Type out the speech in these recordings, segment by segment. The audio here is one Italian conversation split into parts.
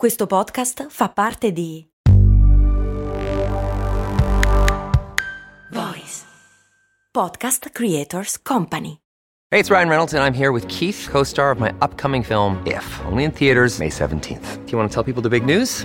Questo podcast fa parte di Voice Podcast Creators Company. Hey, it's Ryan Reynolds, and I'm here with Keith, co star of my upcoming film, If, only in theaters, May 17th. Do you want to tell people the big news?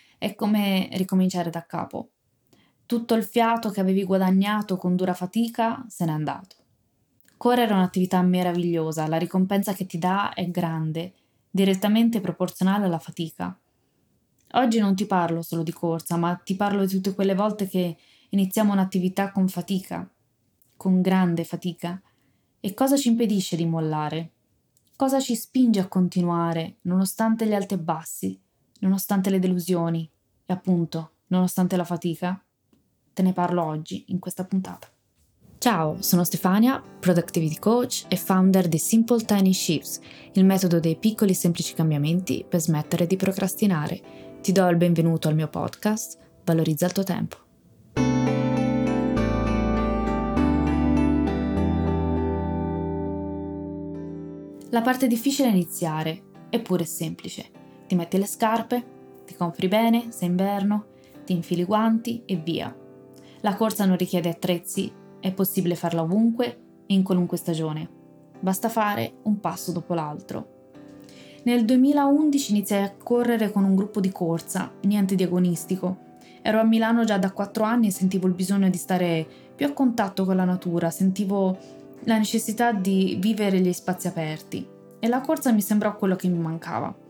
è come ricominciare da capo. Tutto il fiato che avevi guadagnato con dura fatica se n'è andato. Correre è un'attività meravigliosa, la ricompensa che ti dà è grande, direttamente proporzionale alla fatica. Oggi non ti parlo solo di corsa, ma ti parlo di tutte quelle volte che iniziamo un'attività con fatica, con grande fatica. E cosa ci impedisce di mollare? Cosa ci spinge a continuare, nonostante gli alti e bassi, nonostante le delusioni e appunto, nonostante la fatica? Te ne parlo oggi in questa puntata. Ciao, sono Stefania, Productivity Coach e founder di Simple Tiny Shifts, il metodo dei piccoli e semplici cambiamenti per smettere di procrastinare. Ti do il benvenuto al mio podcast, Valorizza il tuo tempo. La parte difficile è iniziare, eppure è semplice. Ti metti le scarpe, ti compri bene, se è inverno, ti infili i guanti e via. La corsa non richiede attrezzi, è possibile farla ovunque e in qualunque stagione. Basta fare un passo dopo l'altro. Nel 2011 iniziai a correre con un gruppo di corsa, niente di agonistico. Ero a Milano già da 4 anni e sentivo il bisogno di stare più a contatto con la natura, sentivo la necessità di vivere gli spazi aperti e la corsa mi sembrò quello che mi mancava.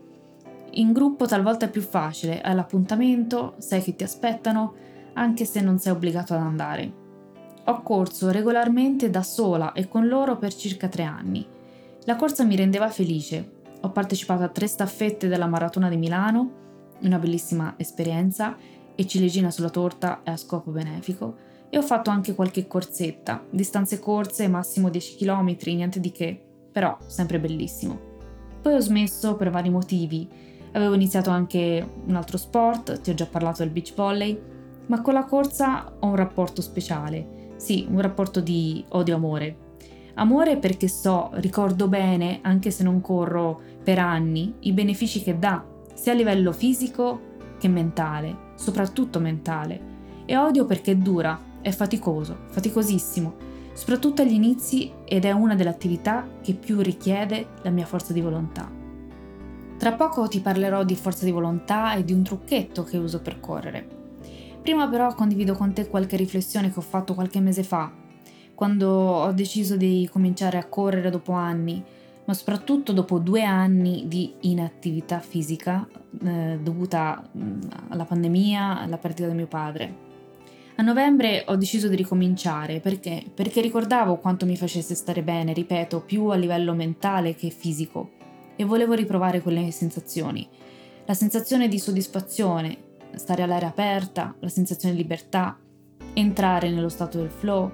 In gruppo talvolta è più facile, hai l'appuntamento, sai che ti aspettano, anche se non sei obbligato ad andare. Ho corso regolarmente da sola e con loro per circa tre anni. La corsa mi rendeva felice. Ho partecipato a tre staffette della Maratona di Milano, una bellissima esperienza, e ciliegina sulla torta è a scopo benefico, e ho fatto anche qualche corsetta, distanze corse, massimo 10 km, niente di che, però sempre bellissimo. Poi ho smesso per vari motivi, Avevo iniziato anche un altro sport, ti ho già parlato del beach volley, ma con la corsa ho un rapporto speciale. Sì, un rapporto di odio-amore. Amore perché so, ricordo bene, anche se non corro per anni, i benefici che dà, sia a livello fisico che mentale, soprattutto mentale. E odio perché dura, è faticoso, faticosissimo, soprattutto agli inizi ed è una delle attività che più richiede la mia forza di volontà. Tra poco ti parlerò di forza di volontà e di un trucchetto che uso per correre. Prima però condivido con te qualche riflessione che ho fatto qualche mese fa, quando ho deciso di cominciare a correre dopo anni, ma soprattutto dopo due anni di inattività fisica eh, dovuta mm, alla pandemia, alla perdita di mio padre. A novembre ho deciso di ricominciare perché? Perché ricordavo quanto mi facesse stare bene, ripeto, più a livello mentale che fisico e volevo riprovare quelle sensazioni. La sensazione di soddisfazione, stare all'aria aperta, la sensazione di libertà, entrare nello stato del flow,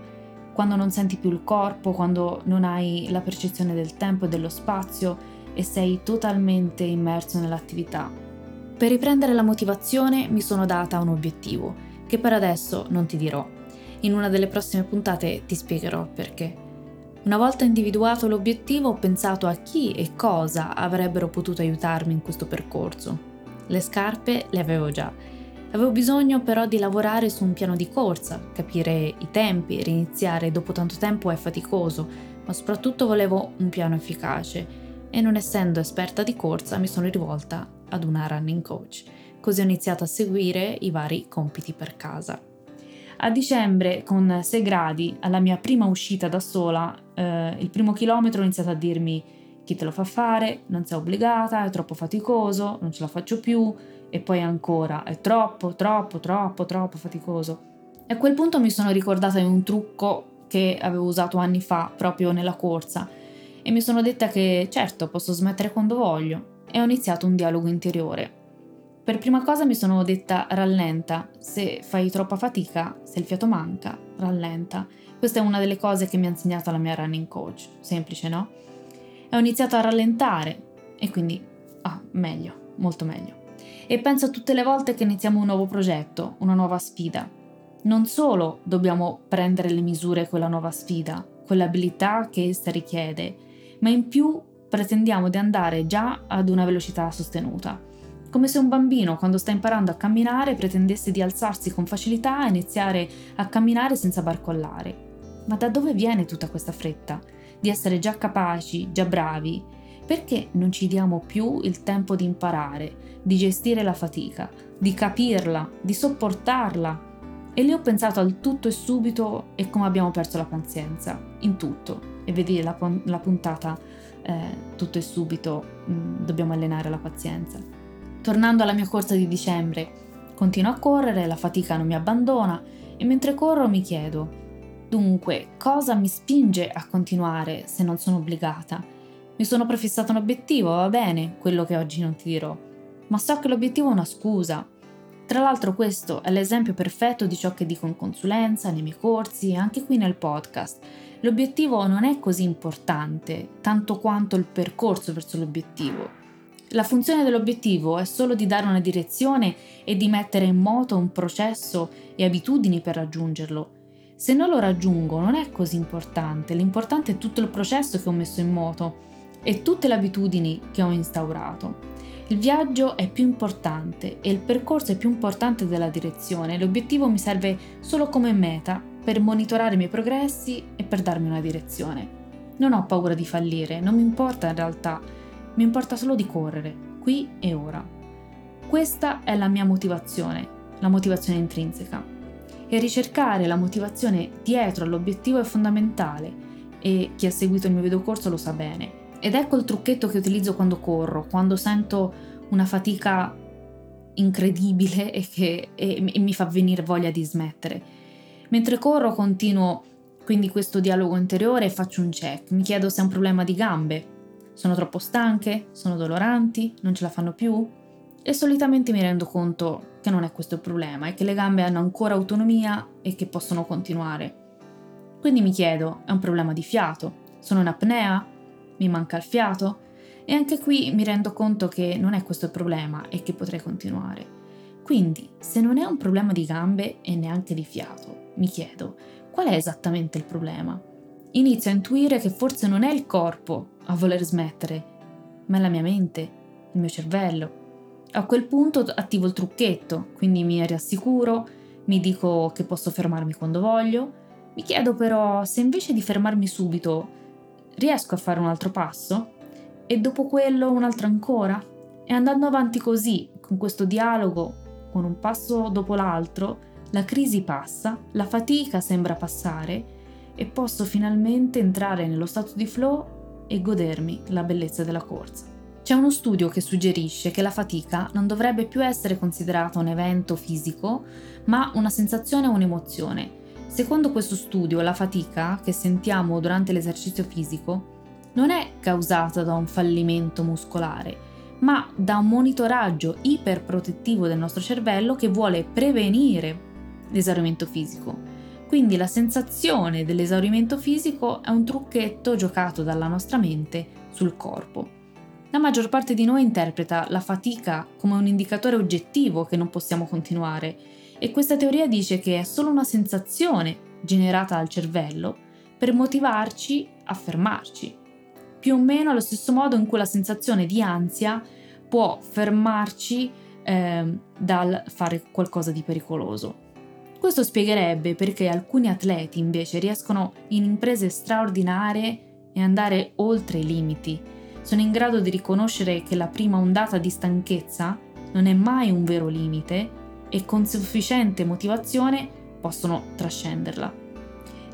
quando non senti più il corpo, quando non hai la percezione del tempo e dello spazio e sei totalmente immerso nell'attività. Per riprendere la motivazione mi sono data un obiettivo, che per adesso non ti dirò. In una delle prossime puntate ti spiegherò perché. Una volta individuato l'obiettivo ho pensato a chi e cosa avrebbero potuto aiutarmi in questo percorso. Le scarpe le avevo già. Avevo bisogno però di lavorare su un piano di corsa, capire i tempi, riniziare dopo tanto tempo è faticoso, ma soprattutto volevo un piano efficace e non essendo esperta di corsa mi sono rivolta ad una running coach. Così ho iniziato a seguire i vari compiti per casa. A dicembre, con 6 gradi, alla mia prima uscita da sola, eh, il primo chilometro ho iniziato a dirmi chi te lo fa fare, non sei obbligata, è troppo faticoso, non ce la faccio più, e poi ancora, è troppo, troppo, troppo, troppo faticoso. E a quel punto mi sono ricordata di un trucco che avevo usato anni fa proprio nella corsa. E mi sono detta che certo posso smettere quando voglio. E ho iniziato un dialogo interiore Per prima cosa mi sono detta rallenta, se fai troppa fatica, se il fiato manca, rallenta. Questa è una delle cose che mi ha insegnato la mia running coach, semplice no? E ho iniziato a rallentare e quindi, ah, meglio, molto meglio. E penso a tutte le volte che iniziamo un nuovo progetto, una nuova sfida. Non solo dobbiamo prendere le misure con la nuova sfida, quell'abilità che essa richiede, ma in più pretendiamo di andare già ad una velocità sostenuta. Come se un bambino, quando sta imparando a camminare, pretendesse di alzarsi con facilità e iniziare a camminare senza barcollare. Ma da dove viene tutta questa fretta? Di essere già capaci, già bravi? Perché non ci diamo più il tempo di imparare, di gestire la fatica, di capirla, di sopportarla? E lì ho pensato al tutto e subito e come abbiamo perso la pazienza, in tutto. E vedi la, la puntata eh, tutto e subito, mh, mm, dobbiamo allenare la pazienza. Tornando alla mia corsa di dicembre, continuo a correre, la fatica non mi abbandona e mentre corro mi chiedo, Dunque, cosa mi spinge a continuare se non sono obbligata? Mi sono prefissato un obiettivo, va bene, quello che oggi non ti dirò, ma so che l'obiettivo è una scusa. Tra l'altro questo è l'esempio perfetto di ciò che dico in consulenza, nei miei corsi e anche qui nel podcast. L'obiettivo non è così importante, tanto quanto il percorso verso l'obiettivo. La funzione dell'obiettivo è solo di dare una direzione e di mettere in moto un processo e abitudini per raggiungerlo se non lo raggiungo non è così importante, l'importante è tutto il processo che ho messo in moto e tutte le abitudini che ho instaurato. Il viaggio è più importante e il percorso è più importante della direzione. L'obiettivo mi serve solo come meta per monitorare i miei progressi e per darmi una direzione. Non ho paura di fallire, non mi importa in realtà, mi importa solo di correre, qui e ora. Questa è la mia motivazione, la motivazione intrinseca e ricercare la motivazione dietro all'obiettivo è fondamentale e chi ha seguito il mio videocorso lo sa bene. Ed ecco il trucchetto che utilizzo quando corro, quando sento una fatica incredibile e che e, e mi fa venire voglia di smettere. Mentre corro continuo quindi questo dialogo interiore e faccio un check. Mi chiedo se è un problema di gambe. Sono troppo stanche? Sono doloranti? Non ce la fanno più? E solitamente mi rendo conto che non è questo il problema, è che le gambe hanno ancora autonomia e che possono continuare. Quindi mi chiedo, è un problema di fiato? Sono in apnea? Mi manca il fiato? E anche qui mi rendo conto che non è questo il problema e che potrei continuare. Quindi, se non è un problema di gambe e neanche di fiato, mi chiedo, qual è esattamente il problema? Inizio a intuire che forse non è il corpo a voler smettere, ma è la mia mente, il mio cervello, a quel punto attivo il trucchetto, quindi mi rassicuro, mi dico che posso fermarmi quando voglio, mi chiedo però se invece di fermarmi subito riesco a fare un altro passo e dopo quello un altro ancora. E andando avanti così, con questo dialogo, con un passo dopo l'altro, la crisi passa, la fatica sembra passare e posso finalmente entrare nello stato di flow e godermi la bellezza della corsa. C'è uno studio che suggerisce che la fatica non dovrebbe più essere considerata un evento fisico, ma una sensazione o un'emozione. Secondo questo studio, la fatica che sentiamo durante l'esercizio fisico non è causata da un fallimento muscolare, ma da un monitoraggio iperprotettivo del nostro cervello che vuole prevenire l'esaurimento fisico. Quindi la sensazione dell'esaurimento fisico è un trucchetto giocato dalla nostra mente sul corpo. La maggior parte di noi interpreta la fatica come un indicatore oggettivo che non possiamo continuare e questa teoria dice che è solo una sensazione generata dal cervello per motivarci a fermarci, più o meno allo stesso modo in cui la sensazione di ansia può fermarci eh, dal fare qualcosa di pericoloso. Questo spiegherebbe perché alcuni atleti invece riescono in imprese straordinarie e andare oltre i limiti sono in grado di riconoscere che la prima ondata di stanchezza non è mai un vero limite e con sufficiente motivazione possono trascenderla.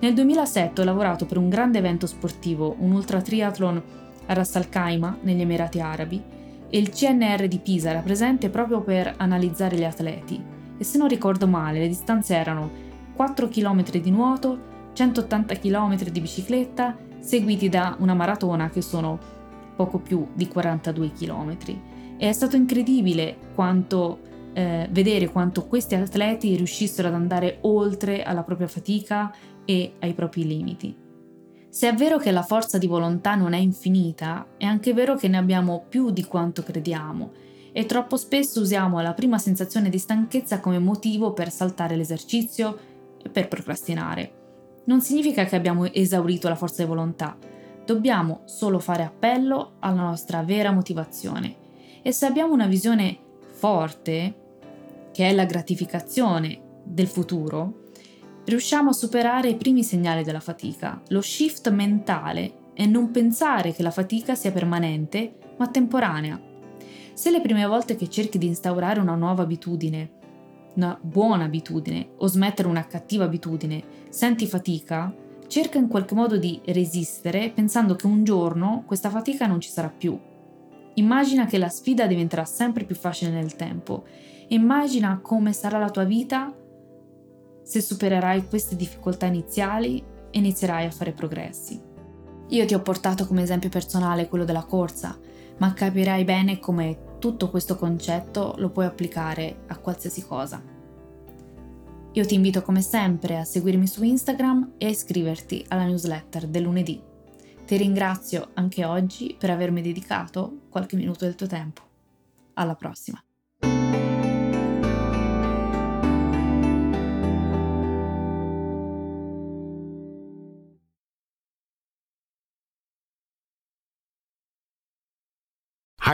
Nel 2007 ho lavorato per un grande evento sportivo, un ultra triathlon a Ras Al Khaimah, negli Emirati Arabi, e il CNR di Pisa era presente proprio per analizzare gli atleti. E se non ricordo male, le distanze erano 4 km di nuoto, 180 km di bicicletta, seguiti da una maratona che sono poco più di 42 km. è stato incredibile quanto, eh, vedere quanto questi atleti riuscissero ad andare oltre alla propria fatica e ai propri limiti. Se è vero che la forza di volontà non è infinita, è anche vero che ne abbiamo più di quanto crediamo e troppo spesso usiamo la prima sensazione di stanchezza come motivo per saltare l'esercizio e per procrastinare. Non significa che abbiamo esaurito la forza di volontà, dobbiamo solo fare appello alla nostra vera motivazione. E se abbiamo una visione forte, che è la gratificazione del futuro, riusciamo a superare i primi segnali della fatica, lo shift mentale e non pensare che la fatica sia permanente ma temporanea. Se le prime volte che cerchi di instaurare una nuova abitudine, una buona abitudine o smettere una cattiva abitudine, senti fatica, cerca in qualche modo di resistere pensando che un giorno questa fatica non ci sarà più. Immagina che la sfida diventerà sempre più facile nel tempo. Immagina come sarà la tua vita se supererai queste difficoltà iniziali e inizierai a fare progressi. Io ti ho portato come esempio personale quello della corsa, ma capirai bene come tutto questo concetto lo puoi applicare a qualsiasi cosa. Io ti invito come sempre a seguirmi su Instagram e a iscriverti alla newsletter del lunedì. Ti ringrazio anche oggi per avermi dedicato qualche minuto del tuo tempo. Alla prossima!